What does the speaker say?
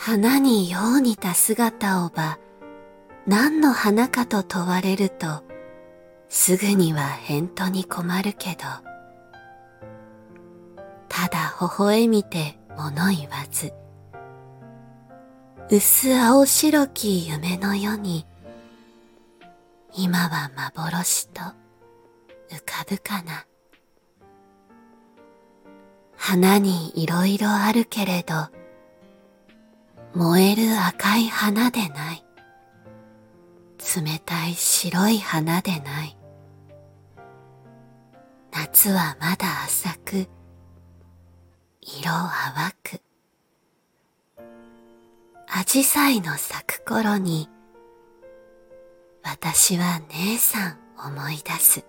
花によう似た姿をば何の花かと問われるとすぐには返答に困るけど。ただ微笑みて物言わず。薄青白き夢の世に今は幻と浮かぶかな。花にいろいろあるけれど燃える赤い花でない。冷たい白い花でない。夏はまだ浅く色淡く。アジサイの咲く頃に私は姉さん思い出す。